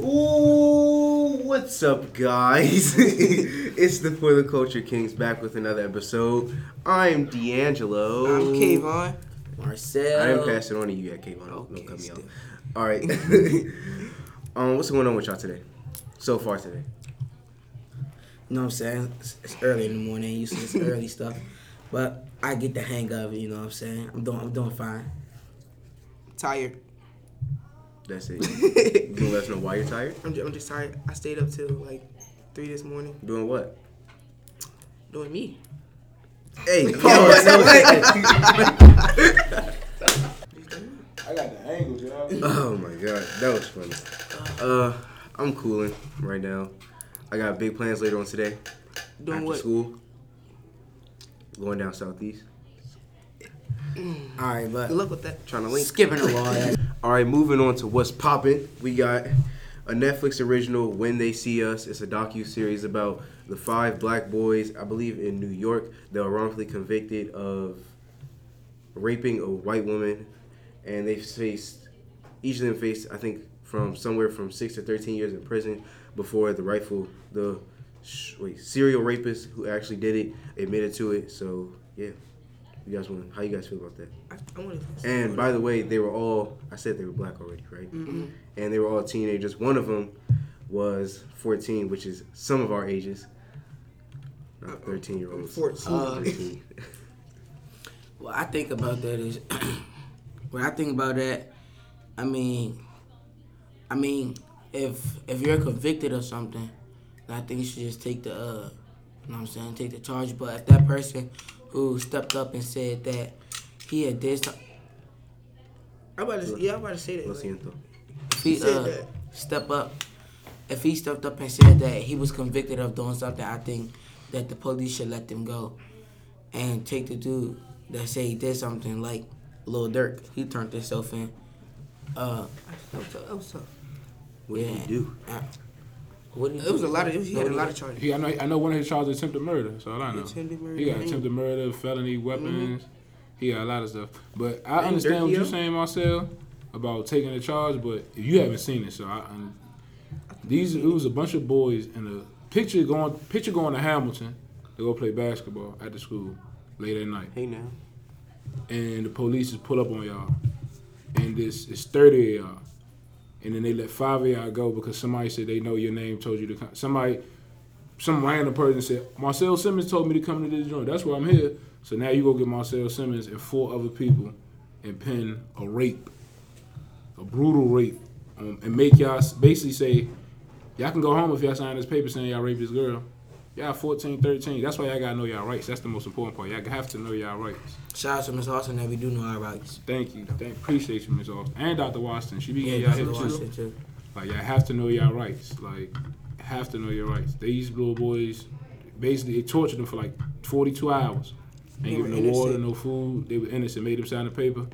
Ooh, what's up, guys? it's the For the Culture Kings back with another episode. I'm D'Angelo. I'm Kayvon. Marcel. I didn't pass it on to you yet, Kayvon. Don't cut me off. All right. um, what's going on with y'all today? So far today. You know what I'm saying? It's, it's early in the morning. You see, it's early stuff, but I get the hang of it. You know what I'm saying? I'm doing, I'm doing fine. Tired. That's it. you gonna let us know why you're tired? I'm just, I'm just tired. I stayed up till like three this morning Doing what? doing me. Hey, Pause. I got the angles, y'all. Oh my god, that was funny. Uh, I'm cooling right now. I got big plans later on today. Doing After what? school. Going down southeast. All right, but Good luck with that. Trying to link. skipping a along. All right, moving on to what's popping. We got a Netflix original, When They See Us. It's a docu series about the five black boys, I believe in New York, that were wrongfully convicted of raping a white woman, and they faced each of them faced, I think, from somewhere from six to thirteen years in prison before the rightful the wait serial rapist who actually did it admitted to it. So yeah, you guys want how you guys feel about that? I, I wanted to And by the way, they were all, I said they were black already, right? Mm-hmm. And they were all teenagers. One of them was 14, which is some of our ages. Not 13 year olds. 14. Uh, 13. What I think about that is, when I think about that, I mean, I mean, if if you're convicted of something, I think you should just take the, uh, you know what I'm saying, take the charge. But if that person who stepped up and said that he had did something, I'm about to, yeah, I'm about to say that. Lo siento. if he uh, that. step up, if he stepped up and said that he was convicted of doing something, I think that the police should let them go and take the dude that say he did something like Lil Durk. He turned himself in. Uh, that was tough. That was tough. What yeah. did he do? What did he It was a lot of. He had a lot of charges. He, I know, I know one of his charges attempted murder. That's all I know. Attempted murder. He got attempted murder, felony mm-hmm. weapons. He got a lot of stuff. But I Ain't understand what you're saying, Marcel, about taking the charge. But you haven't seen it, so I. I'm, these it was a bunch of boys in a picture going picture going to Hamilton to go play basketball at the school late at night. Hey now. and the police just pull up on y'all, and this it's thirty of y'all, and then they let five of y'all go because somebody said they know your name, told you to come. Somebody, some random person said Marcel Simmons told me to come to this joint. That's why I'm here. So now you go get Marcel Simmons and four other people and pin a rape, a brutal rape, um, and make y'all basically say y'all can go home if y'all sign this paper saying y'all raped this girl. Y'all 14, 13. That's why y'all gotta know y'all rights. That's the most important part. Y'all have to know y'all rights. Shout out to Miss Austin that we do know our rights. Thank you. Thank appreciate you, Miss Austin. And Dr. Washington. She be getting Yeah, y'all hip too. Too. Like y'all have to know y'all rights. Like have to know your rights. These little boys basically it tortured them for like forty two hours. They Ain't giving no water, no food. They were innocent, made them sign the paper.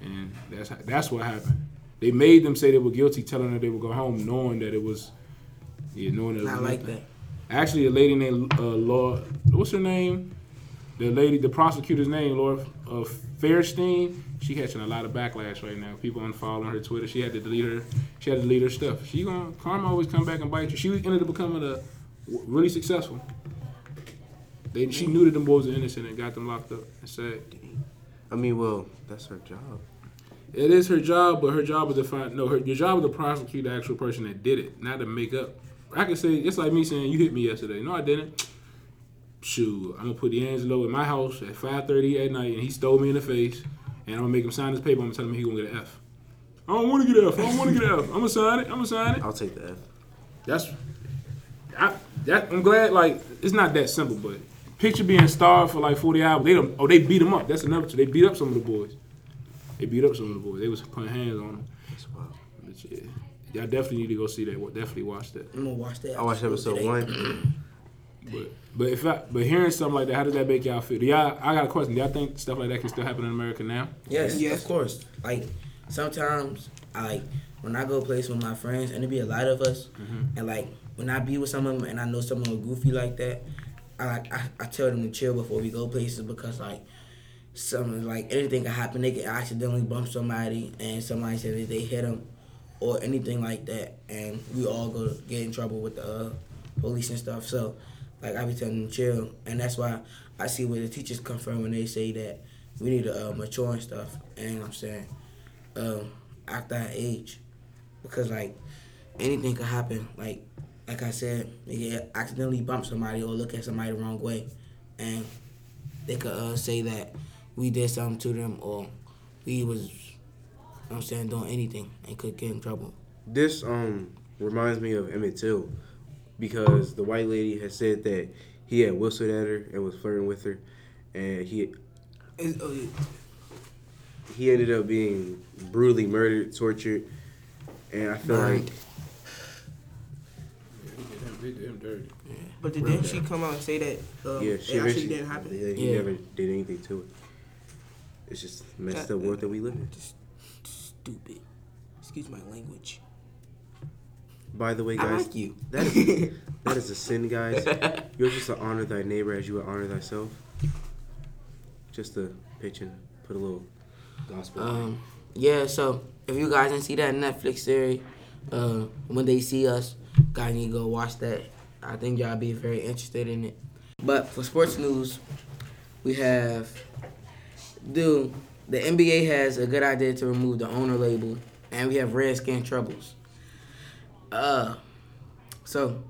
And that's that's what happened. They made them say they were guilty, telling them they would go home, knowing that it was yeah, knowing that it was Not like that. Actually, a lady named uh, Laura, what's her name? The lady, the prosecutor's name, Laura uh, Fairstein. She catching a lot of backlash right now. People unfollowing her Twitter. She had to delete her. She had to delete her stuff. She gonna karma always come back and bite you. She ended up becoming a really successful. They, she knew that them boys were innocent and got them locked up. It's sad. I mean, well, that's her job. It is her job, but her job is to find no. Her your job is to prosecute the actual person that did it, not to make up. I can say it's like me saying you hit me yesterday. No, I didn't. Shoot, I'm gonna put D'Angelo in my house at 5:30 at night, and he stole me in the face, and I'm gonna make him sign this paper. I'm gonna tell him he gonna get an F. I don't want to get an F. I don't want to get an F. I'm gonna sign it. I'm gonna sign it. I'll take the F. That's I, that, I'm glad. Like it's not that simple, but picture being starved for like 40 hours. They don't. Oh, they beat them up. That's another. They beat up some of the boys. They beat up some of the boys. They was putting hands on them. That's wild. But yeah, y'all definitely need to go see that. Well, Definitely watch that. I'm gonna watch that. I watched episode today. one. But but if I but hearing something like that, how does that make y'all feel? Do y'all? I got a question. Do y'all think stuff like that can still happen in America now? Yes, Yes. of course. Like sometimes, I like when I go place with my friends, and there be a lot of us, Mm-hmm. and like when I be with someone and I know someone was goofy like that, I like I, I tell them to chill before we go places because like something like anything can happen. They can accidentally bump somebody, and somebody said that they hit them, or anything like that, and we all go get in trouble with the uh, police and stuff. So, like I be telling them chill, and that's why I see where the teachers come from when they say that we need to uh, mature and stuff. And I'm saying, um, act that age, because like anything could happen. Like like I said, they could accidentally bump somebody or look at somebody the wrong way, and they could uh, say that we did something to them or we was, you know what I'm saying, doing anything and could get in trouble. This um reminds me of Emmett Till because the white lady had said that he had whistled at her and was flirting with her, and he Is- oh, yeah. he ended up being brutally murdered, tortured, and I feel Right. like They did him dirty. Yeah. But did, not she come out and say that um, yeah, it she actually eventually didn't happen? Yeah, he Yeah. never did anything to it. It's just messed up world that we live in. Stupid. Excuse my language. By the way, I guys, like you. that is that is a sin, guys. You're just to honor thy neighbor as you would honor thyself. Just to pitch and put a little gospel. Um, yeah, so if you guys didn't see that Netflix series, uh, when they see us, guys need to go watch that. I think y'all be very interested in it. But for sports news, we have, dude, the NBA has a good idea to remove the owner label, and we have Redskin troubles. Uh, so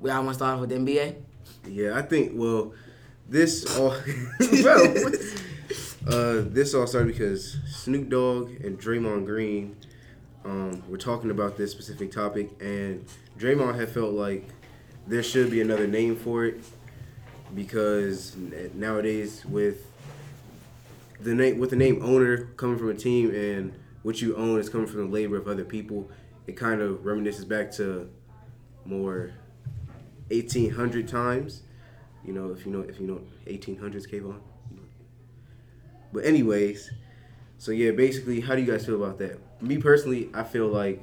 we all want to start off with the NBA. Yeah, I think. Well, this all, bro. uh, this all started because Snoop Dogg and Draymond Green um, were talking about this specific topic, and Draymond had felt like there should be another name for it because nowadays with the name with the name owner coming from a team and what you own is coming from the labor of other people, it kind of reminisces back to more 1800 times. You know, if you know if you know 1800s Kayvon. But anyways, so yeah, basically, how do you guys feel about that? Me personally, I feel like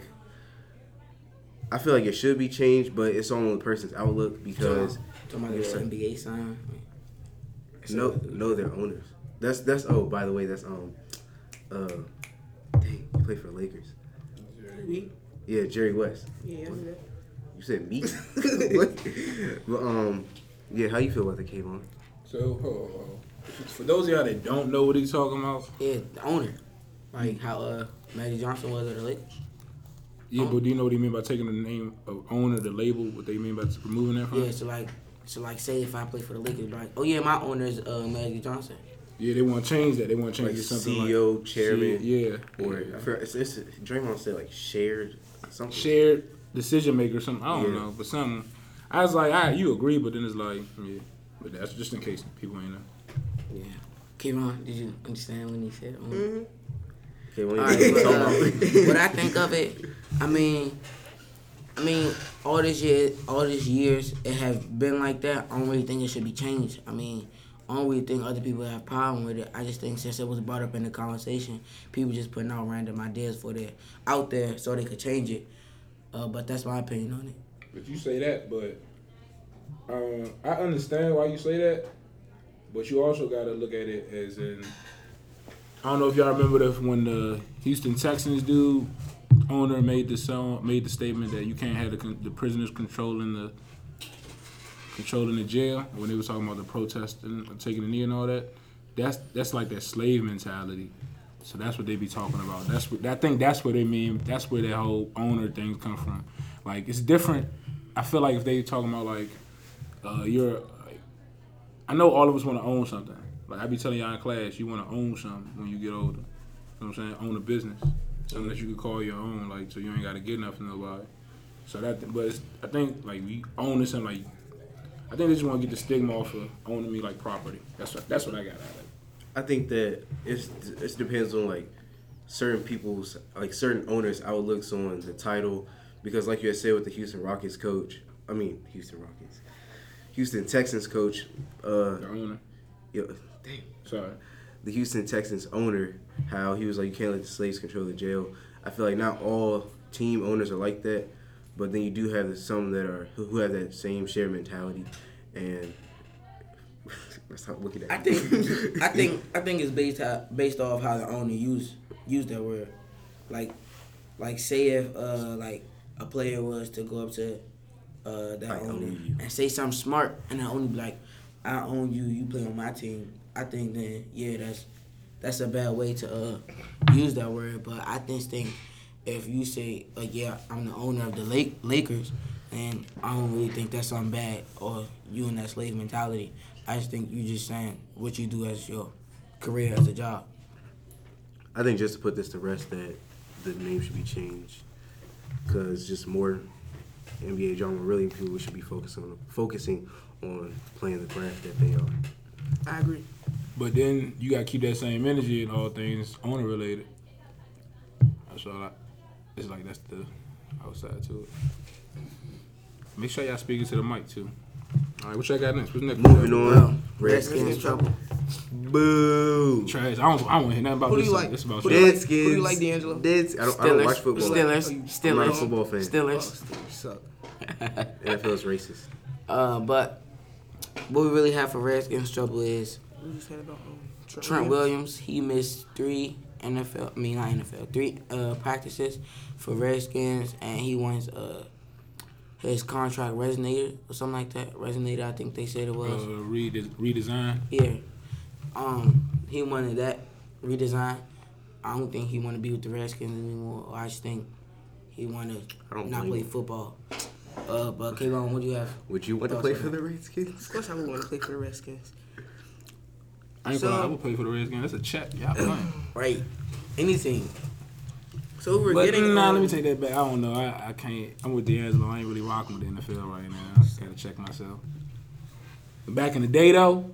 I feel like it should be changed, but it's on the person's outlook because Talking about the. NBA sign. no, no, they're owners. That's that's oh, by the way, that's um, uh, dang, you play for the Lakers. Me? Yeah, Jerry West. Yeah, I. You said me. What? but um, yeah, how you feel about the Kayvon? So, hold on, hold on. for those of y'all that don't know what he's talking about, Yeah, the owner. Like how uh Magic Johnson was at the Lakers. yeah, but do you know what he mean by taking the name of owner, the label, what they mean by removing that from? Yeah, so like so like say if I play for the Lakers, like, oh yeah, my owner is uh Magic Johnson. Yeah, they want to change that. They want to change Like it to something CEO, like chairman, Yeah, or yeah. I forgot, it's, it's Draymond said like shared something. shared decision maker or something. I don't Yeah. know, but something. I was like, ah, you agree, but then it's like, yeah. But that's just in case people ain't know. Yeah. Kayvon, did you understand when he said owner? Mm-hmm. Okay, when right, but, uh, what I think of it, I mean, I mean, all this year, all these years, it have been like that. I don't really think it should be changed. I mean, I don't really think other people have problem with it. I just think since it was brought up in the conversation, people just putting out random ideas for their out there so they could change it. Uh, but that's my opinion on it. But you say that, but uh, I understand why you say that. But you also got to look at it as in. I don't know if y'all remember the, when the Houston Texans dude owner made the song, made the statement that you can't have the, the prisoners controlling the controlling the jail when they was talking about the protesting, taking the knee and all that. That's that's like that slave mentality. So that's what they be talking about. That's what I think. That's what they mean. That's where that whole owner thing come from. Like it's different. I feel like if they talking about like uh, you're, like, I know all of us want to own something. Like I be telling y'all in class, you want to own something when you get older. You know what I'm saying? Own a business, something that you could call your own. Like so you ain't got to get nothing from nobody. So that, but I think like we owning something like. I think they just want to get the stigma off of owning me like property. That's what that's what I got out of it. I think that it's it depends on like certain people's like certain owners' outlooks on the title because like you had said with the Houston Rockets coach, I mean Houston Rockets, Houston Texans coach, uh, The owner. yo, damn, Sorry. the Houston Texans owner, how he was like you can't let the slaves control the jail. I feel like not all team owners are like that, but then you do have some that are who have that same shared mentality, and stop looking at. I think I think I think it's based how, based off how the owner use use that word. Like like say if uh like a player was to go up to uh that I owner and say something smart and the owner be like, I own you, you play on my team. I think then yeah that's that's a bad way to uh use that word. But I just think if you say uh, yeah I'm the owner of the Lake Lakers and I don't really think that's something bad or you in that slave mentality. I just think you just saying what you do as your career as a job. I think just to put this to rest, that the name should be changed because just more NBA drama. Really, people should be focusing on focusing on playing the craft that they are. I agree. But then you gotta keep that same energy in all things owner related. That's all I. It's like that's the outside to it. Make sure y'all speaking to the mic too. All right, what y'all got next? What's next? Moving on, Redskins. Redskins trouble. Boo. Trash. I don't. I don't want to hear nothing about Who do this. you like? This about Who do you like? Deadskins. Who do you like, D'Angelo? Deads. I don't, I don't watch football. Steelers. I'm Steelers. I'm not a football fan. Steelers. Oh, suck. NFL is racist. Uh, but what we really have for Redskins trouble is What you saying about um, Trent, Trent Williams. He missed three NFL. I mean not NFL. Three uh, practices for Redskins, and he wants uh his contract resonated or something like that. Resonated, I think they said it was. Uh, rede- redesign. Yeah. Um, he wanted that redesign. I don't think he want to be with the Redskins anymore. I just think he want to don't play him. football. Uh, but Kayvon, what do you have? Would you want to play for that? the Redskins? Of course, I would want to play for the Redskins. I ain't gonna So- lie. I would play for the Reds Redskins. That's a check. Y'all playing. Right. Anything. So we're But getting. nah, um, let me take that back. I don't know. I, I can't. I'm with D'Angelo. I ain't really rocking with the NFL right now. I just gotta check myself. Back in the day though,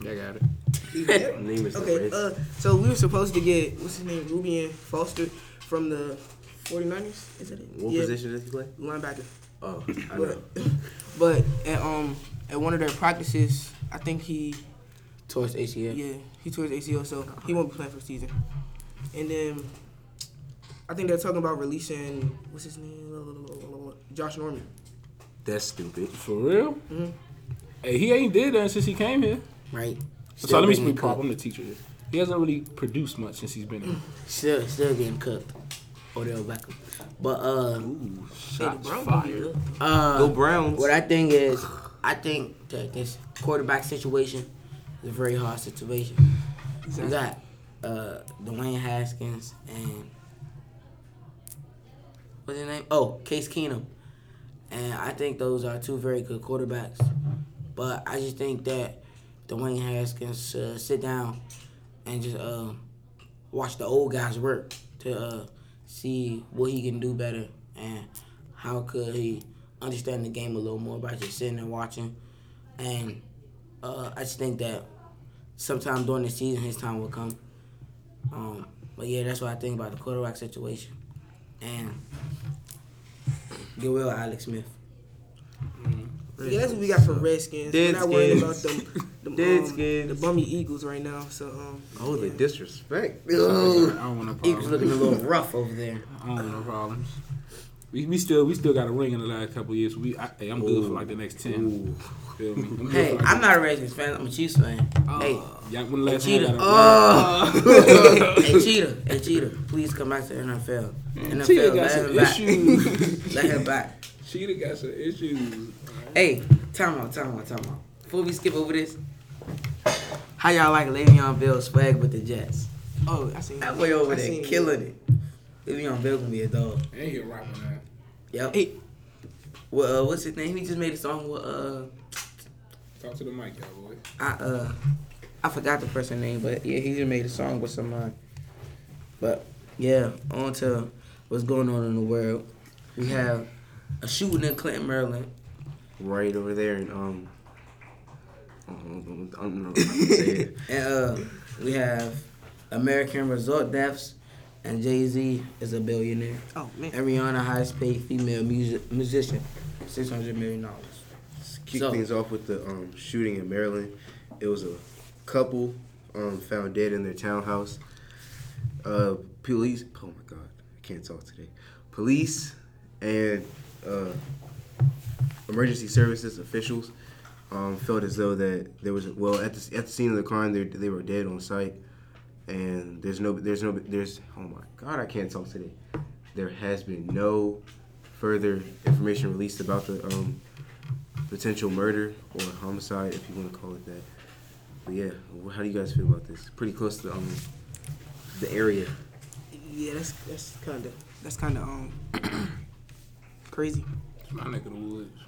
I got it. Yeah. Name is Okay, uh, so we were supposed to get what's his name, Reuben Foster from the 49ers. Is that it? what yeah, position does he play? Linebacker. Oh, I know. But, but at um at one of their practices, I think he Towards ACL. yeah he tore his ACL, so he won't be playing for the season. And then I think they're talking about releasing what's his name, Josh Norman. That's stupid. For real? Mhm. Hey, he ain't did that since he came here. Right. so let me speak proper. cooked. I'm the teacher. here. He hasn't really produced much since he's been here. Still, still getting cooked. Odell Beckham. But uh, Ooh, Shots be fired. good. uh, go Browns. What I think is, I think that this quarterback situation is a very hard situation. You got uh, Dwayne Haskins and what's his name? Oh, Case Keenum, and I think those are two very good quarterbacks. But I just think that Dwayne Haskins should sit down and just uh, watch the old guys work to uh, see what he can do better and how could he understand the game a little more by just sitting and watching. And uh, I just think that sometime during the season his time will come. Um, but yeah, that's what I think about the quarterback situation. And get well, Alex Smith. Yeah, that's what we got for Redskins. We're not worried about them, them um, the bummy Eagles right now. So um, Oh, the yeah. disrespect. I don't want no Eagles looking a little rough over there. I don't want no problems. We, we still we still got a ring in the last couple of years. We I, hey, I'm good for like the next ten. Ooh. Feel me? I'm good Hey, for like I'm not a Redskins fan. I'm a Chiefs fan. Oh. Hey, Yeah, when the last Hey, I Cheetah. got a- oh. hey, Cheetah, hey, Cheetah, please come back to NFL. NFL, Cheetah got let some him back. issues. Let him back. Cheetah got some issues. Hey, time out, time out, time out. Before we skip over this, how y'all like Le'Veon Bell's swag with the Jets? oh, I seen That way over I there, killing it. Le'Veon Bell gonna be a dog. Ain't here rapping that. Yep. Hey, Well, uh, what's his name? He just made a song with uh, Talk to the mic, y'all boy. I uh, I forgot the person's name, but yeah, he just made a song with some. Uh, but yeah, on to what's going on in the world. We have a shooting in Clinton, Maryland. Right over there, and um, I don't know, I don't know to say it. And uh, we have American Resort Deaths, and Jay Z is a billionaire. oh man, And Rihanna, highest paid female music musician, six hundred million dollars. Kick So- things off with the um, shooting in Maryland. It was a couple um, found dead in their townhouse. Uh, police. Oh my God, I can't talk today. Police and uh, emergency services officials um, felt as though that there was well at the at the scene of the crime they they were dead on site, and there's no, there's no, there's. Oh my God, I can't talk today. There has been no further information released about the um, potential murder or homicide, if you want to call it that. But yeah, how do you guys feel about this? Pretty close to um, the area. Yeah, that's that's kind of that's kind of um crazy. It's my neck of the woods.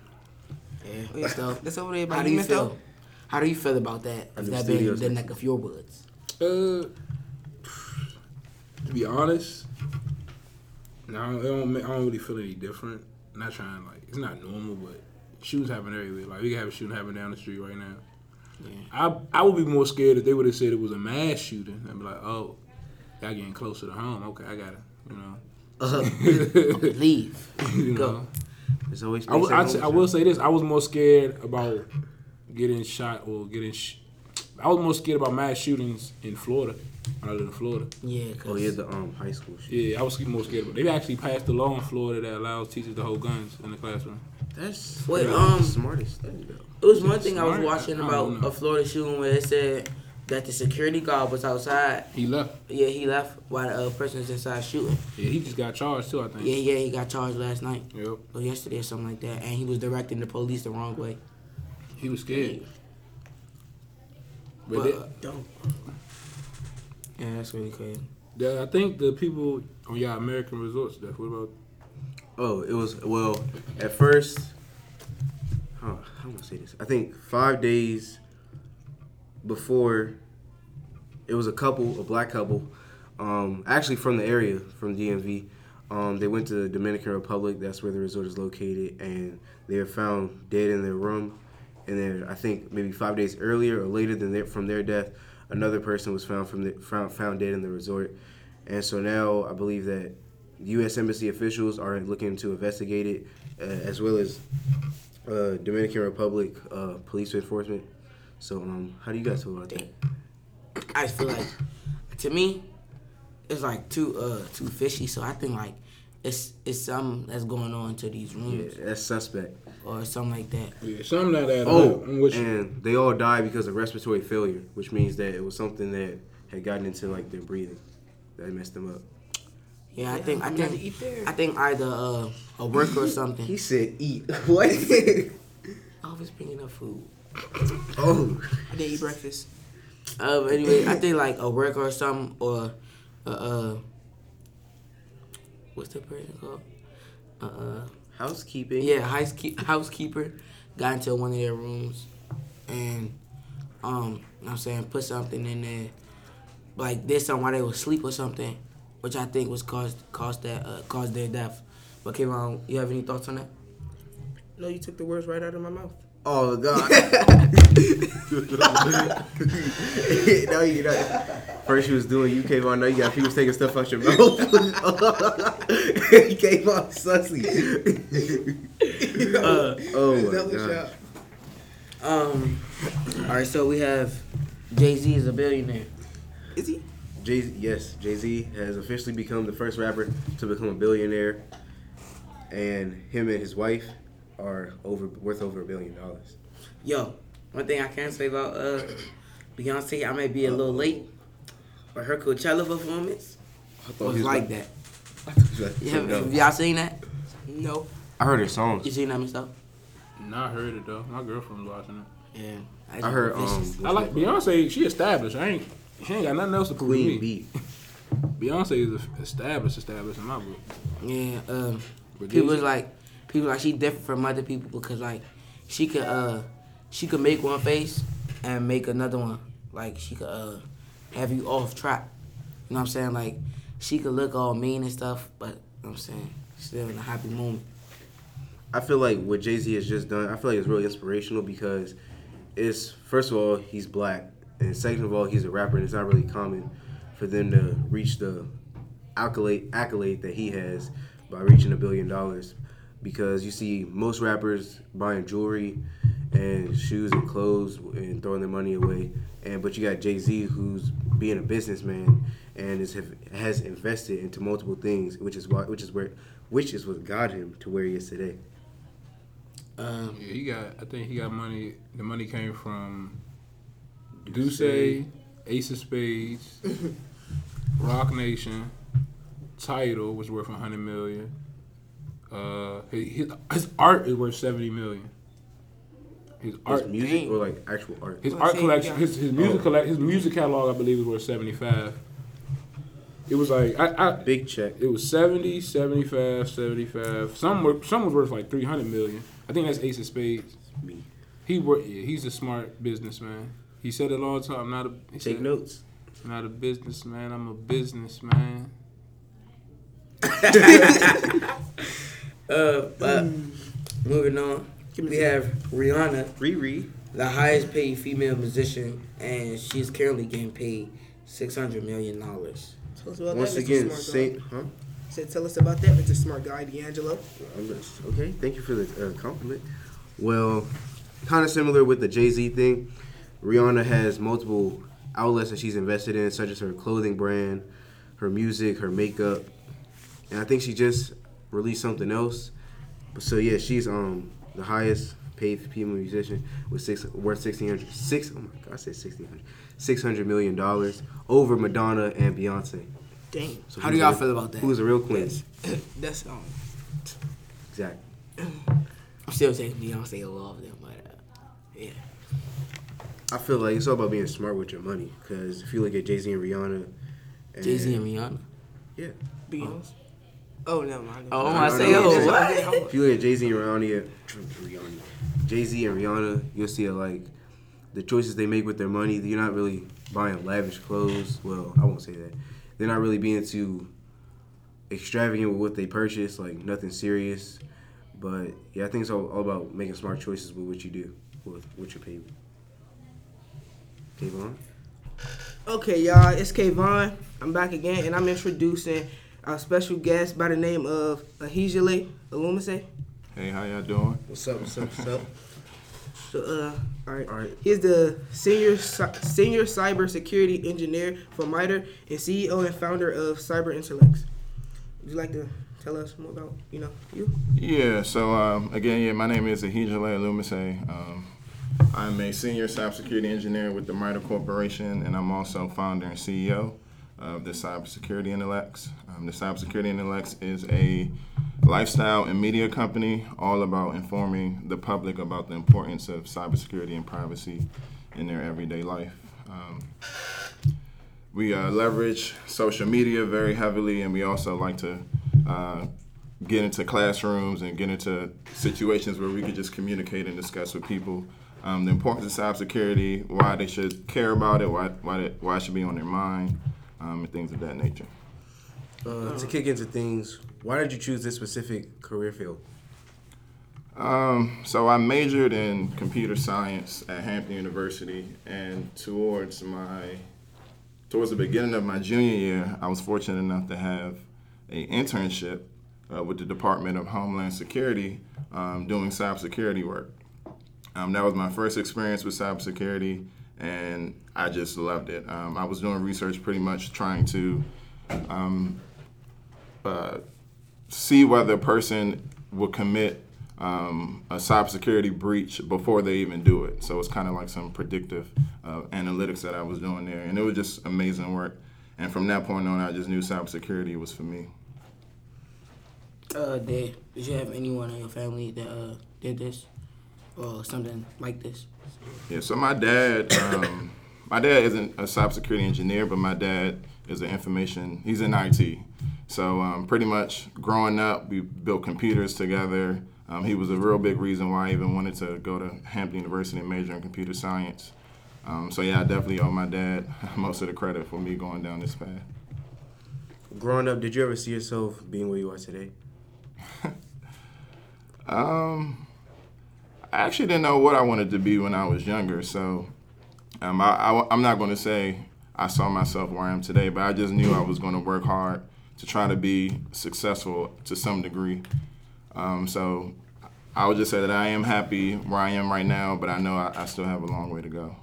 Yeah. Yeah, So, that's over there by how do you Demon Stone. feel? How do you feel about that? I that being the neck of your woods. Uh, to be honest, no, I don't, it don't, I don't really feel any different. not trying like it's not normal, but shootings happen everywhere. Like we can have a shooting happen down the street right now. I I would be more scared if they would have said it was a mass shooting. I'd be like, oh, y'all getting closer to home. Okay, I gotta, you know, uh-huh. Leave. you Go. know. There's always. I, will- I'd say- will say this: I was more scared about getting shot or getting. Sh- I was more scared about mass shootings in Florida. When I lived in Florida. Yeah. 'cause Oh yeah, the um high school shit. Yeah, I was more scared about. They actually passed a law in Florida that allows teachers to hold guns in the classroom. That's Wait, the um, smartest thing though. It was one thing I was watching I about don't a Florida shooting where it said that the security guard was outside. He left. Yeah, he left while the uh, person was inside shooting. Yeah, he just got charged too. I think. Yeah, yeah, he got charged last night Yep. or yesterday or something like that, and he was directing the police the wrong way. He was scared. But But, they- Don't. yeah, that's really crazy. the- I think the people on y'all American resorts stuff. What about? Oh, it was well at first. How how am I say this? I think five days before, it was a couple, a black couple, um, actually from the area, from DMV. Um, they went to the Dominican Republic. That's where the resort is located, and they were found dead in their room. And then I think maybe five days earlier or later than their, from their death, another person was found from the found, found dead in the resort. And so now I believe that U.S. Embassy officials are looking to investigate it, uh, as well as uh, Dominican Republic uh, police enforcement. So, um, how do you guys feel about that? I feel like, to me, it's like too uh too fishy. So I think like it's it's something that's going on to these rooms. Yeah, rooms that's suspect. or something like that. Yeah, something like that. Oh, I'm with you. and they all died because of respiratory failure, which means that it was something that had gotten into like their breathing that messed them up. Yeah, I think I I'm gonna think eat there. I think either uh, a worker or something. He said, "Eat what?" Always bringing up food. oh, I didn't eat breakfast. Uh, anyway, I think like a worker or something or uh, uh what's the person called? Uh, uh housekeeping. yeah, housekeep- housekeeper got into one of their rooms and um, you know what I'm saying, put something in there. Like did something while they were asleep or something, which I think was caused caused that uh, caused their death. But Kayvon, you have any thoughts on that? No, you took the words right out of my mouth. Oh God. no, you not. First you was doing UK one. Now you got people taking stuff out your mouth. he came off sussy. oh my God. Um, all right, so we have Jay Z is a billionaire. Is he? Jay yes, Jay Z has officially become the first rapper to become a billionaire, and him and his wife are over worth over a billion dollars. Yo, one thing I can say about uh Beyonce, I may be a little late, but her Coachella performance I thought was he like that. I thought he was about You say have, have y'all seen that? No. I heard her songs. You seen that myself? I heard it though. My girlfriend was watching it. Yeah. I heard Vicious. um. I like Beyonce. She established. I ain't. She ain't got nothing else to prove to Queen me. Bee. Beyonce is established, established in my book. Yeah. Um, But people was like, people like she different from other people because like she could uh she could make one face and make another one. Like she could uh have you off track. You know what I'm saying? Like she could look all mean and stuff, but you know what I'm saying still in a happy moment. I feel like what Jay Z has just done, I feel like it's really inspirational because it's first of all he's black, and second of all he's a rapper, and it's not really common for them to reach the accolade accolade that he has by reaching a billion dollars. Because you see most rappers buying jewelry and shoes and clothes and throwing their money away, and but you got Jay Z who's being a businessman and is has invested into multiple things, which is why which is where which is what got him to where he is today. Um, Yeah, he got. I think he got money. The money came from D'Ussé, Ace of Spades, Roc Nation, Tidal was worth 100 million. Uh, his, his, his art is worth 70 million. His His art, music dang. or like actual art? his art collection, his his music Oh. collect, his music catalog, I believe, is worth 75. It was like I, I Big check. it was 70, 75, 75. Some were some was worth like 300 million. I think that's Ace of Spades. Me. He work. Yeah, he's a smart businessman. He said it all the time. I'm not a. He Take said, notes. I'm not a businessman. I'm a businessman. Uh, but moving on, Give me we have Rihanna, Riri. the highest paid female musician, and she's currently getting paid six hundred million dollars. Tell us about Once that. Mr. again, Smart Saint. Guy. Huh? Said, tell us about that, Mr. Smart Guy, D'Angelo. Okay, thank you for the uh, compliment. Well, kind of similar with the Jay Z thing. Rihanna has multiple outlets that she's invested in, such as her clothing brand, her music, her makeup, and I think she just released something else. So yeah, she's um the highest paid female musician with six worth sixteen hundred six. Oh my god, I said sixteen hundred. Six hundred million dollars over Madonna and Beyonce. Dang. So How do y'all feel about that? Who's the real queen? That's um. Exactly. I'm still taking Beyonce all of them, but uh, yeah. I feel like it's all about being smart with your money. Because if you look at Jay Z and Rihanna, and, Jay Z and Rihanna. yeah, Beyonce. Oh, never mind. Oh, I I say, oh, what? if you look at Jay Z and Rihanna, Rihanna, Jay Z and Rihanna, you'll see like the choices they make with their money. You're not really buying lavish clothes. Well, I won't say that. They're not really being too extravagant with what they purchase. Like nothing serious. But yeah, I think it's all, all about making smart choices with what you do with what you pay. Kayvon? Okay, y'all, it's Kayvon. I'm back again, and I'm introducing our special guest by the name of Ahijale Alumise. Hey, how y'all doing? What's up? What's up? What's up? So, uh, all right. All right. He's the senior cy- senior cybersecurity engineer for MITRE and CEO and founder of Cyber Intellects. Would you like to tell us more about you know you? Yeah, so um, again, yeah, my name is Ahijale Alumise. Um, I'm a senior cybersecurity engineer with the MITRE Corporation, and I'm also founder and CEO of the Cybersecurity Intellects. Um, the Cybersecurity Intellects is a lifestyle and media company all about informing the public about the importance of cybersecurity and privacy in their everyday life. Um, we uh, leverage social media very heavily, and we also like to uh, get into classrooms and get into situations where we could just communicate and discuss with people um, the importance of cybersecurity, why they should care about it, why why, it, why it should be on their mind, um, and things of that nature. Uh, to kick into things, why did you choose this specific career field? Um, so I majored in computer science at Hampton University, and towards my towards the beginning of my junior year, I was fortunate enough to have a internship uh, with the Department of Homeland Security um, doing cybersecurity work. Um, that was my first experience with cybersecurity, and I just loved it. Um, I was doing research pretty much trying to um, uh, see whether a person will commit um, a cybersecurity breach before they even do it. So it's kind of like some predictive uh, analytics that I was doing there, and it was just amazing work. And from that point on, I just knew cybersecurity was for me. Uh, did did you have anyone in your family that uh did this or something like this? Yeah, so my dad, um, my dad isn't a cybersecurity engineer, but my dad is an information. He's in IT. So um, pretty much growing up, we built computers together. Um, he was a real big reason why I even wanted to go to Hampton University and major in computer science. Um, so yeah, I definitely owe my dad most of the credit for me going down this path. Growing up, did you ever see yourself being where you are today? Um, I actually didn't know what I wanted to be when I was younger, so um, I, am not going to say I saw myself where I am today, but I just knew I was going to work hard to try to be successful to some degree. Um, so I would just say that I am happy where I am right now, but I know I, I still have a long way to go.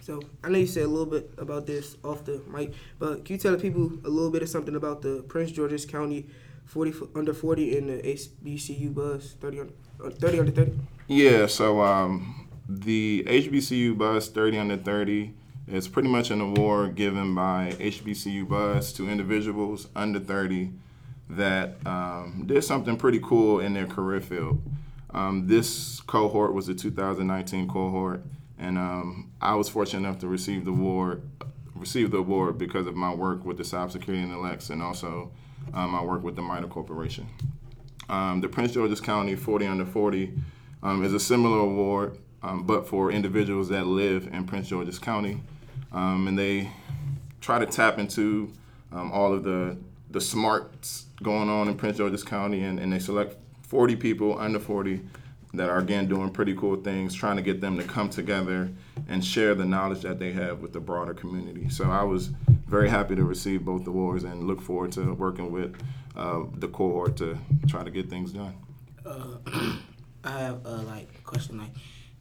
So I know you said a little bit about this off the mic, but can you tell the people a little bit of something about the Prince George's County 40 under 40 and the HBCU Buzz 30 under, uh, 30 under 30? Yeah, so um, the HBCU Buzz 30 under 30 is pretty much an award given by HBCU Buzz to individuals under 30 that um, did something pretty cool in their career field. Um, this cohort was the 2019 cohort, and um, I was fortunate enough to receive the award, receive the award because of my work with the Cybersecurity Intellects and also um, my work with the MITRE Corporation. Um, the Prince George's County 40 under 40 um, is a similar award, um, but for individuals that live in Prince George's County, um, and they try to tap into um, all of the the smarts going on in Prince George's County, and, and they select 40 people under 40 that are again doing pretty cool things, trying to get them to come together and share the knowledge that they have with the broader community. So I was very happy to receive both awards and look forward to working with uh, the cohort to try to get things done. Uh, I have uh, like a question like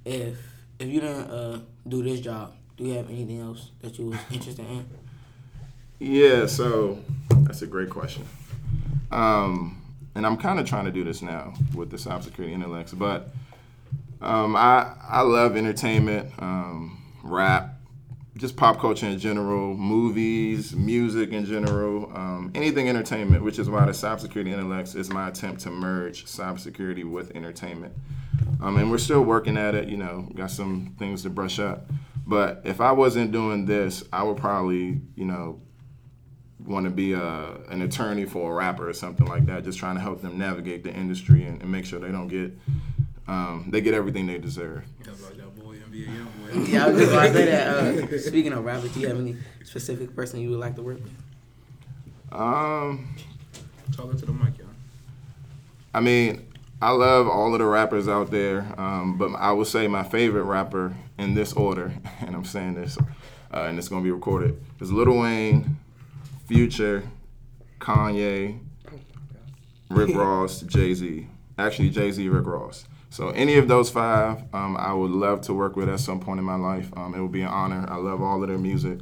if if you didn't uh, do this job, do you have anything else that you was interested in? Yeah, so that's a great question. Um, and I'm kind of trying to do this now with the cybersecurity intellects, but um, I I love entertainment, um, rap, just pop culture in general, movies, music in general, um, anything entertainment, which is why the cybersecurity intellects is my attempt to merge cybersecurity with entertainment. Um, and we're still working at it, you know, got some things to brush up. But if I wasn't doing this, I would probably, you know, want to be a, an attorney for a rapper or something like that, just trying to help them navigate the industry and, and make sure they don't get, um, they get everything they deserve. That's like that boy, NBA young boy. Yeah, I was just about to say that. Uh, speaking of rappers, do you have any specific person you would like to work with? Um, Talking to the mic, y'all. I mean, I love all of the rappers out there, um, but I would say my favorite rapper in this order, and I'm saying this, uh, and it's gonna be recorded, is Lil Wayne, Future, Kanye, Rick Ross, Jay Z. Actually, Jay Z, Rick Ross. So any of those five, um, I would love to work with at some point in my life. Um, it would be an honor. I love all of their music,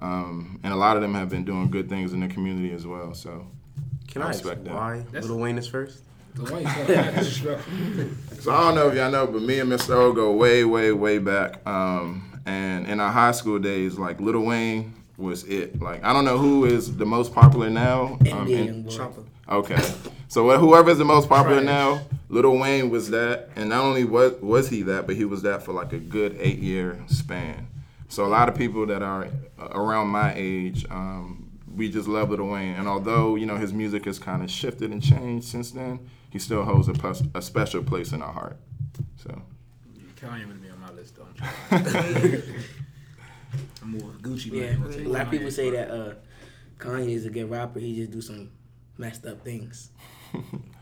um, and a lot of them have been doing good things in the community as well. So Can I I respect that. why That's- Lil Wayne is first? The white. So I don't know if y'all know, but me and Mr. O go way, way, way back. Um, and in our high school days, like Little Wayne was it. Like I don't know who is the most popular now. Um, NBA and- young boy. Chopper. okay, so whoever is the most popular now, Lil Wayne was that, and not only was was he that, but he was that for like a good eight year span. So a lot of people that are around my age, um, we just love Little Wayne. And although you know his music has kind of shifted and changed since then, he still holds a, pus- a special place in our heart. So. Kanye would be on my list, don't you? I'm more Gucci Yeah, man. I'll a lot of people say but- that uh, Kanye is a good rapper. He just do some messed up things.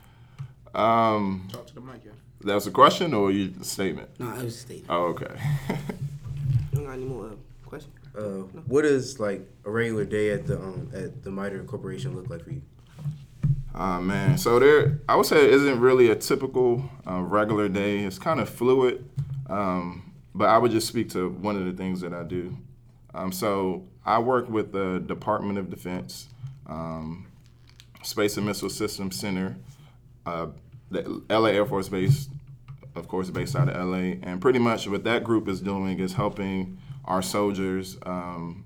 Um, Talk to the mic, y'all. that was a question or you a statement? No, it was a statement. Oh, okay. You don't got any more uh, questions? Uh, what does like a regular day at the um at the MITRE Corporation look like for you? Ah man, so there, I would say it isn't really a typical uh, regular day. It's kind of fluid, um, but I would just speak to one of the things that I do. Um, so I work with the Department of Defense, um, Space and Missile Systems Center, uh, the LA Air Force Base, of course, based out of LA. And pretty much what that group is doing is helping our soldiers um,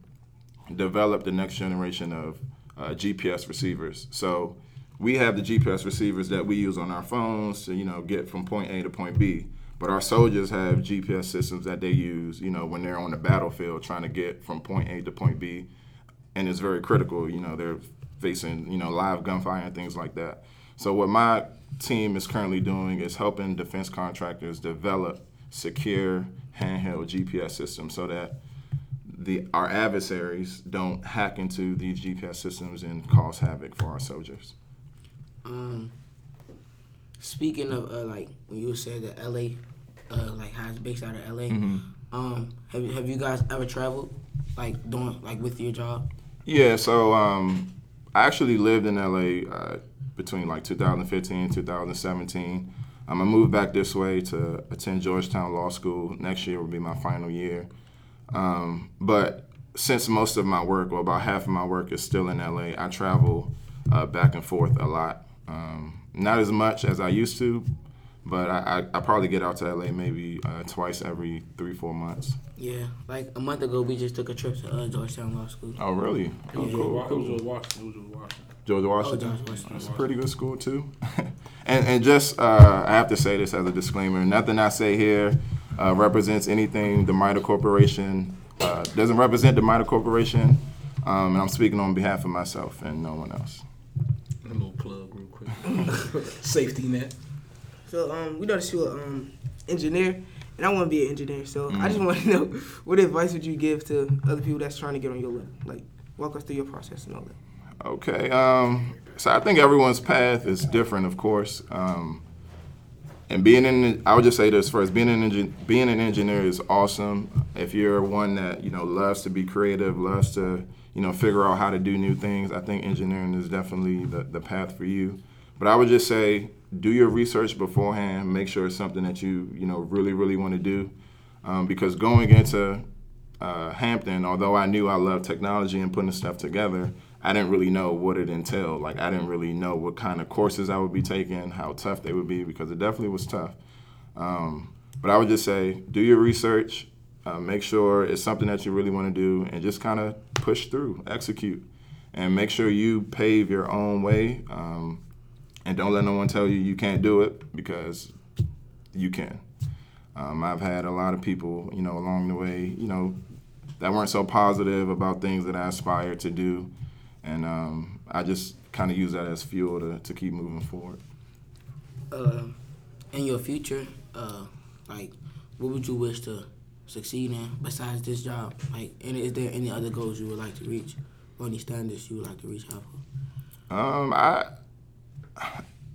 develop the next generation of uh, GPS receivers. So we have the GPS receivers that we use on our phones to, you know, get from point A to point B. But our soldiers have GPS systems that they use, you know, when they're on the battlefield trying to get from point A to point B. And it's very critical, you know, they're facing, you know, live gunfire and things like that. So what my team is currently doing is helping defense contractors develop secure handheld GPS systems so that the our adversaries don't hack into these GPS systems and cause havoc for our soldiers. Um, speaking of uh, like when you said that LA, uh, like how it's based out of LA. Um, have you have you guys ever traveled like doing like with your job? Yeah, so um, I actually lived in LA uh, between like 2015 and 2017. Um, I moved back this way to attend Georgetown Law School. Next year will be my final year. Um, but since most of my work, or about half of my work, is still in LA, I travel uh, back and forth a lot. Um, not as much as I used to, but I, I, I probably get out to LA maybe uh, twice every three four months. Yeah, like a month ago, we just took a trip to uh, Georgetown Law School. Oh really? Oh, Yeah. cool, It was George Washington. It was Washington. George Washington. Oh, George Washington. That's a pretty good school too. and and just uh, I have to say this as a disclaimer: nothing I say here uh, represents anything the MITRE Corporation uh, doesn't represent the MITRE Corporation, um, and I'm speaking on behalf of myself and no one else. A little plug real quick. Safety net. So um, we noticed you a um engineer, and I want to be an engineer. So I just Mm. want to know what advice would you give to other people that's trying to get on your level? Like walk us through your process and all that. Okay. Um, so I think everyone's path is different, of course. Um, and being in, I would just say this first: being an engin- being an engineer is awesome. If you're one that you know loves to be creative, loves to you know figure out how to do new things, I think engineering is definitely the, the path for you. But I would just say do your research beforehand. Make sure it's something that you you know really really want to do, um, because going into uh, Hampton, although I knew I loved technology and putting stuff together, I didn't really know what it entailed. Like I didn't really know what kind of courses I would be taking, how tough they would be, because it definitely was tough. Um, but I would just say, do your research, uh, make sure it's something that you really want to do, and just kind of push through, execute, and make sure you pave your own way. Um, and don't let no one tell you you can't do it because you can. Um, I've had a lot of people, you know, along the way, you know, that weren't so positive about things that I aspired to do, and um, I just kind of use that as fuel to, to keep moving forward. Uh, in your future, uh, like, what would you wish to succeed in besides this job? Like, and is there any other goals you would like to reach, or any standards you would like to reach out for? Um, I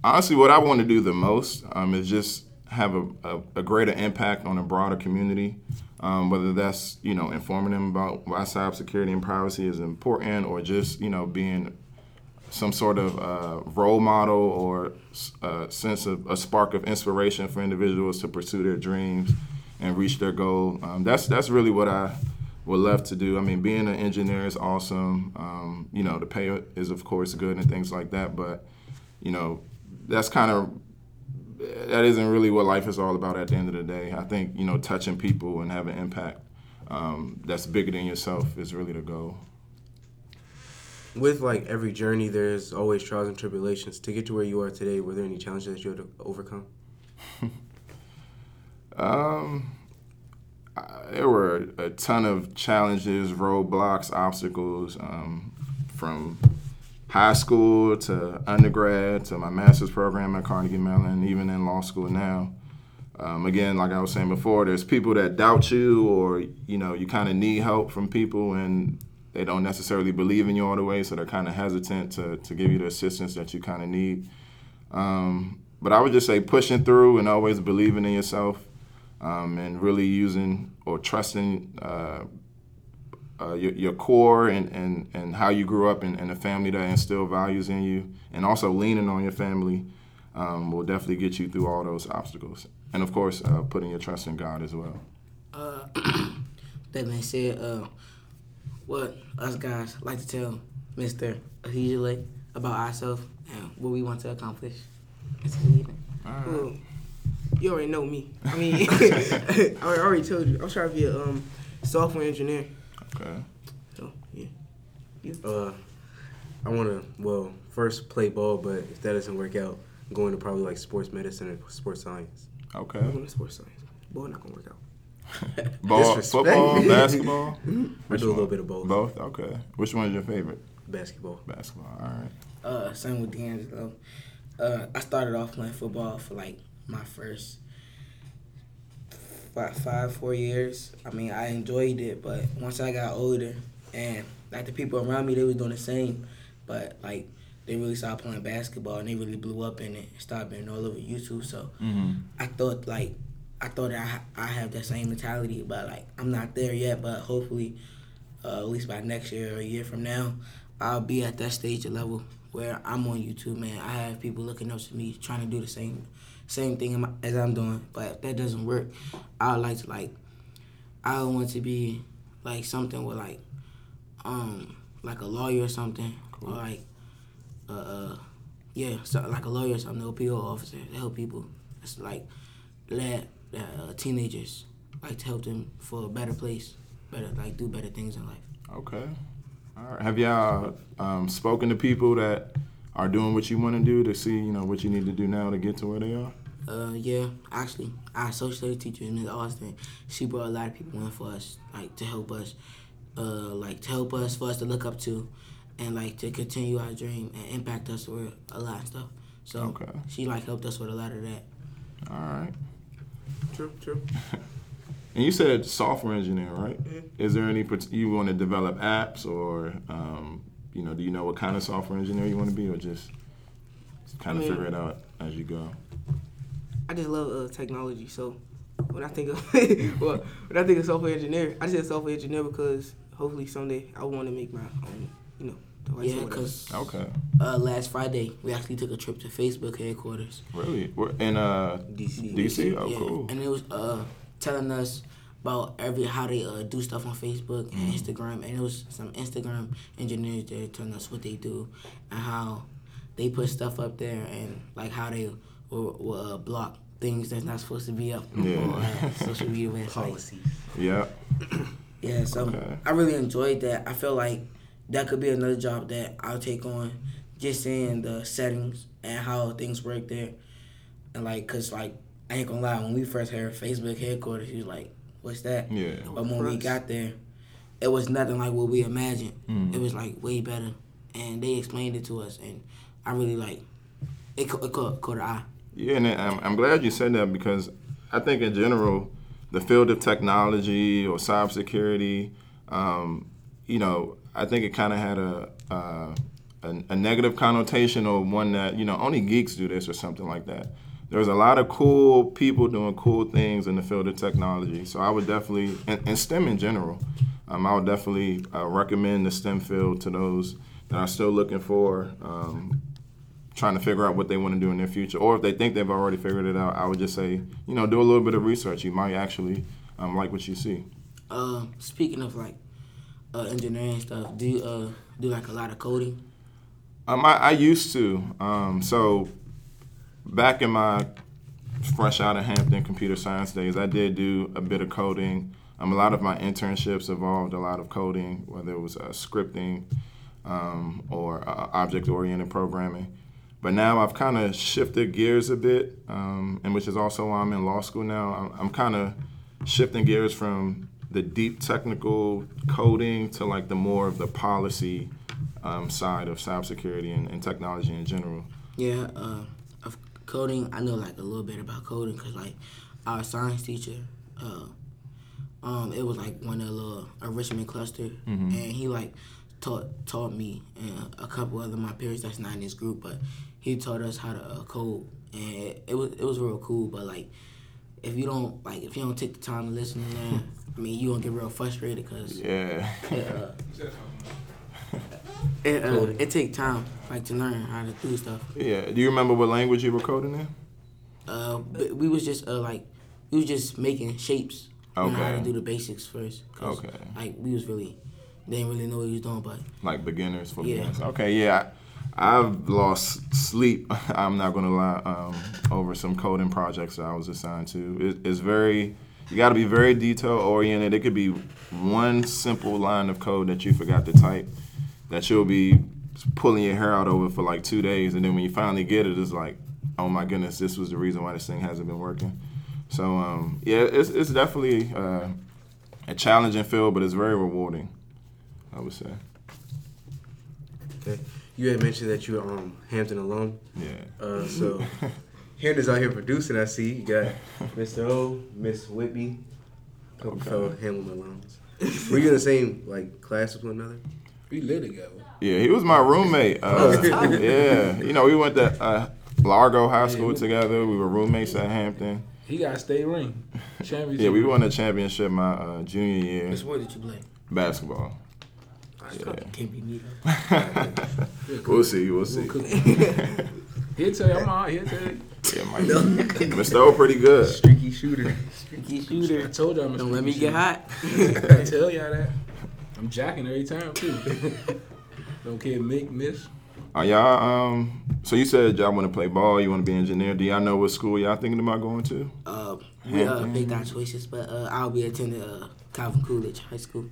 honestly, what I want to do the most um, is just have a, a, a greater impact on a broader community. Um, whether that's you know informing them about why cybersecurity and privacy is important, or just you know being some sort of uh, role model or a sense of a spark of inspiration for individuals to pursue their dreams and reach their goal. Um, that's that's really what I would love to do. I mean, being an engineer is awesome. Um, you know, the pay is of course good and things like that, but you know, that's kind of that isn't really what life is all about at the end of the day. I think you know, touching people and having impact um, that's bigger than yourself is really the goal. With like every journey, there's always trials and tribulations. To get to where you are today, were there any challenges that you had to overcome? Um, I- there were a ton of challenges, roadblocks, obstacles, um, from high school to undergrad to my master's program at Carnegie Mellon, even in law school now. Um, again, like I was saying before, there's people that doubt you, or you know, you kind of need help from people, and they don't necessarily believe in you all the way, so they're kind of hesitant to to give you the assistance that you kind of need. Um, but I would just say pushing through and always believing in yourself um, and really using or trusting uh, uh, your, your core and, and, and how you grew up and, and the family that instilled values in you, and also leaning on your family um, will definitely get you through all those obstacles. And of course, uh, putting your trust in God as well. Uh, that being said, uh, what us guys like to tell Mister usually about ourselves and what we want to accomplish. This evening. Well, you already know me. I mean, I already told you. I'm trying to be a um, software engineer. Okay. So yeah. Uh, I want to well first play ball, but if that doesn't work out, I'm going to probably like sports medicine and sports science. Okay. I'm going to sports science. Boy, not gonna work out. Ball, football, basketball. I do a little bit of both. Both. Okay. Which one is your favorite? Basketball. Basketball. All right. Uh, same with D'Angelo. Uh, I started off playing football for like my first five, five, four years. I mean, I enjoyed it, but once I got older and like the people around me, they was doing the same, but like they really started playing basketball and they really blew up in it. Started being all over YouTube. So Mm-hmm. I thought like I thought I I have that same mentality, but like I'm not there yet. But hopefully, uh, at least by next year or a year from now, I'll be at that stage of level where I'm on YouTube, man. I have people looking up to me trying to do the same same thing as I'm doing. But if that doesn't work, I would like to like I would want to be like something with like um like a lawyer or something or like uh, uh yeah so like a lawyer or something, the OPO officer to help people it's like let uh, teenagers like to help them for a better place, better like do better things in life. Okay. All right. Have y'all um, spoken to people that are doing what you want to do to see, you know, what you need to do now to get to where they are? Uh, yeah, actually, our social studies teacher, Ms. Austin, she brought a lot of people in for us, like to help us, uh, like to help us for us to look up to, and like to continue our dream and impact us with a lot of stuff. So Okay. she like helped us with a lot of that. All right. True, true. And you said software engineer, right? Is there any part- you want to develop apps or, um, you know, do you know what kind of software engineer you want to be, or just kind of I mean- figure it out as you go? I just love uh, technology. So when I think of well, when I think of software engineer, I say software engineer because hopefully someday I want to make my own, you know, device. or Yeah, cause Okay. uh, last Friday we actually took a trip to Facebook headquarters. Really? We're in uh, DC. DC? Oh, yeah, cool. and it was uh telling us about every how they uh, do stuff on Facebook and Mm-hmm. Instagram, and it was some Instagram engineers there telling us what they do and how they put stuff up there and like how they will, will uh, block things that's not supposed to be up Yeah. on uh, social media websites. Policy. Yeah. Yeah, so Okay. I really enjoyed that. I feel like that could be another job that I'll take on, just seeing the settings and how things work there, and like, cause like I ain't gonna lie, when we first heard Facebook headquarters, he was like, "What's that?" Yeah. But when we got there, it was nothing like what we imagined. Mm. It was like way better, and they explained it to us, and I really like it. ca- It caught, caught eye. Yeah, and I'm, I'm glad you said that because I think in general, the field of technology or cybersecurity, um, you know, I think it kind of had a, uh, a a negative connotation or one that you know only geeks do this or something like that. There's a lot of cool people doing cool things in the field of technology, so I would definitely and, and STEM in general. Um, I would definitely uh, recommend the STEM field to those that are still looking for um, trying to figure out what they want to do in their future, or if they think they've already figured it out, I would just say, you know, do a little bit of research. You might actually um, like what you see. Uh, speaking of like uh, engineering stuff, do you uh, do like a lot of coding? Um, I, I used to. Um, so back in my fresh out of Hampton computer science days, I did do a bit of coding. Um, a lot of my internships involved a lot of coding, whether it was uh, scripting um, or uh, object-oriented programming. But now I've kind of shifted gears a bit, um, and which is also why I'm in law school now. I'm, I'm kind of shifting gears from the deep technical coding to like the more of the policy um, side of cybersecurity and, and technology in general. Yeah, uh, coding, I know like a little bit about coding because like our science teacher, uh, um, it was like one of the little a Richmond cluster, and he like taught taught me and a couple other my peers that's not in this group, but he taught us how to uh, code, and it, it was it was real cool. But like, if you don't like if you don't take the time to listen to that, I mean, you gonna get real frustrated because Yeah. It, uh, it, it take time like to learn how to do stuff. yeah. Do you remember what language you were coding in? Uh, we was just uh, like we was just making shapes. Okay. How to do the basics first. Okay. Like we was really didn't really know what we was doing, but Like beginners for Yeah. beginners. Okay, yeah. I, I've lost sleep. I'm not gonna lie. Um, over some coding projects that I was assigned to. It, it's very. You got to be very detail oriented. It could be one simple line of code that you forgot to type, that you'll be pulling your hair out over for like two days, and then when you finally get it, it's like, oh my goodness, this was the reason why this thing hasn't been working. So um, yeah, it's it's definitely uh, a challenging field, but it's very rewarding. I would say. Okay. You had mentioned that you're um Hampton alone. Yeah. Uh, so Hampton's out here producing. I see you got Mr. O, Miss Whitby, couple Okay. fellow Hampton alums. Were you in the same like class with one another? We live together. Yeah, he was my roommate. Uh, yeah, you know, we went to uh, Largo High School together. We were roommates at Hampton. He got a state ring. Championship. Yeah, we won a championship my uh, junior year which sport did you play? basketball. Yeah. Can't be me. We'll see. We'll see. Cook. He'll tell you I'm all right. He'll tell you. Yeah, Mike. Mr. O pretty good. Streaky shooter. Streaky I shooter. told y'all I'm a Don't let me streaky get hot. shooter. I tell y'all that. I'm jacking every time too. Don't care, make, miss. Are y'all um? So you said y'all want to play ball. You want to be engineer. Do y'all know what school y'all thinking about going to? Uh, we uh, picked our choices, but uh, I'll be attending uh, Calvin Coolidge High School.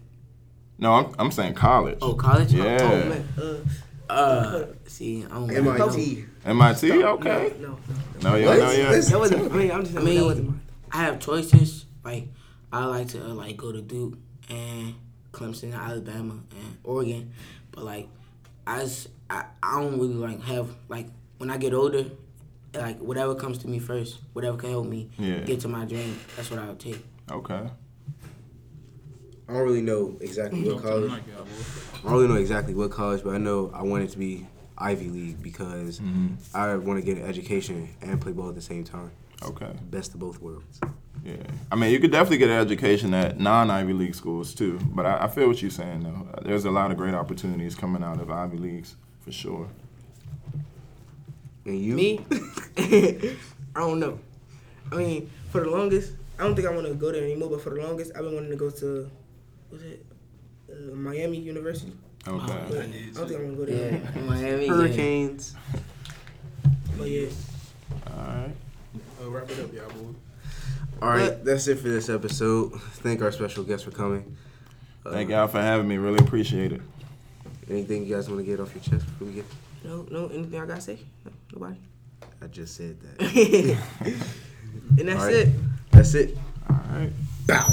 No, I'm I'm saying college. Oh, college? Yeah. Oh man. Uh, Uh, see, I don't MIT. MIT. Okay. no, no. No, you don't know yet. That wasn't. I mean, I'm just. I I mean, that wasn't mine. I have choices. Like, I like to uh, like go to Duke and Clemson, Alabama, and Oregon. But like, I just, I, I don't really like have like when I get older, like whatever comes to me first, whatever can help me Yeah. get to my dream. That's what I would take. Okay. I don't really know exactly what college. I don't really know exactly what college, but I know I want it to be Ivy League because mm-hmm. I want to get an education and play ball at the same time. Okay. Best of both worlds. Yeah. I mean, you could definitely get an education at non Ivy League schools too. But I, I feel what you're saying though. There's a lot of great opportunities coming out of Ivy Leagues for sure. And you? Me? I don't know. I mean, for the longest, I don't think I want to go there anymore. But for the longest, I've been wanting to go to, was it uh, Miami University? Okay. But I don't think I'm gonna go there. Yeah, Miami. yeah. Hurricanes. But yeah, All right. Uh, wrap it up, y'all boy. All right, that's it for this episode. Thank our special guest for coming. Uh, Thank y'all for having me. Really appreciate it. Anything you guys want to get off your chest before we get? no, no, anything I gotta say? No, nobody. I just said that. and that's All right. it. That's it. All right. Bow.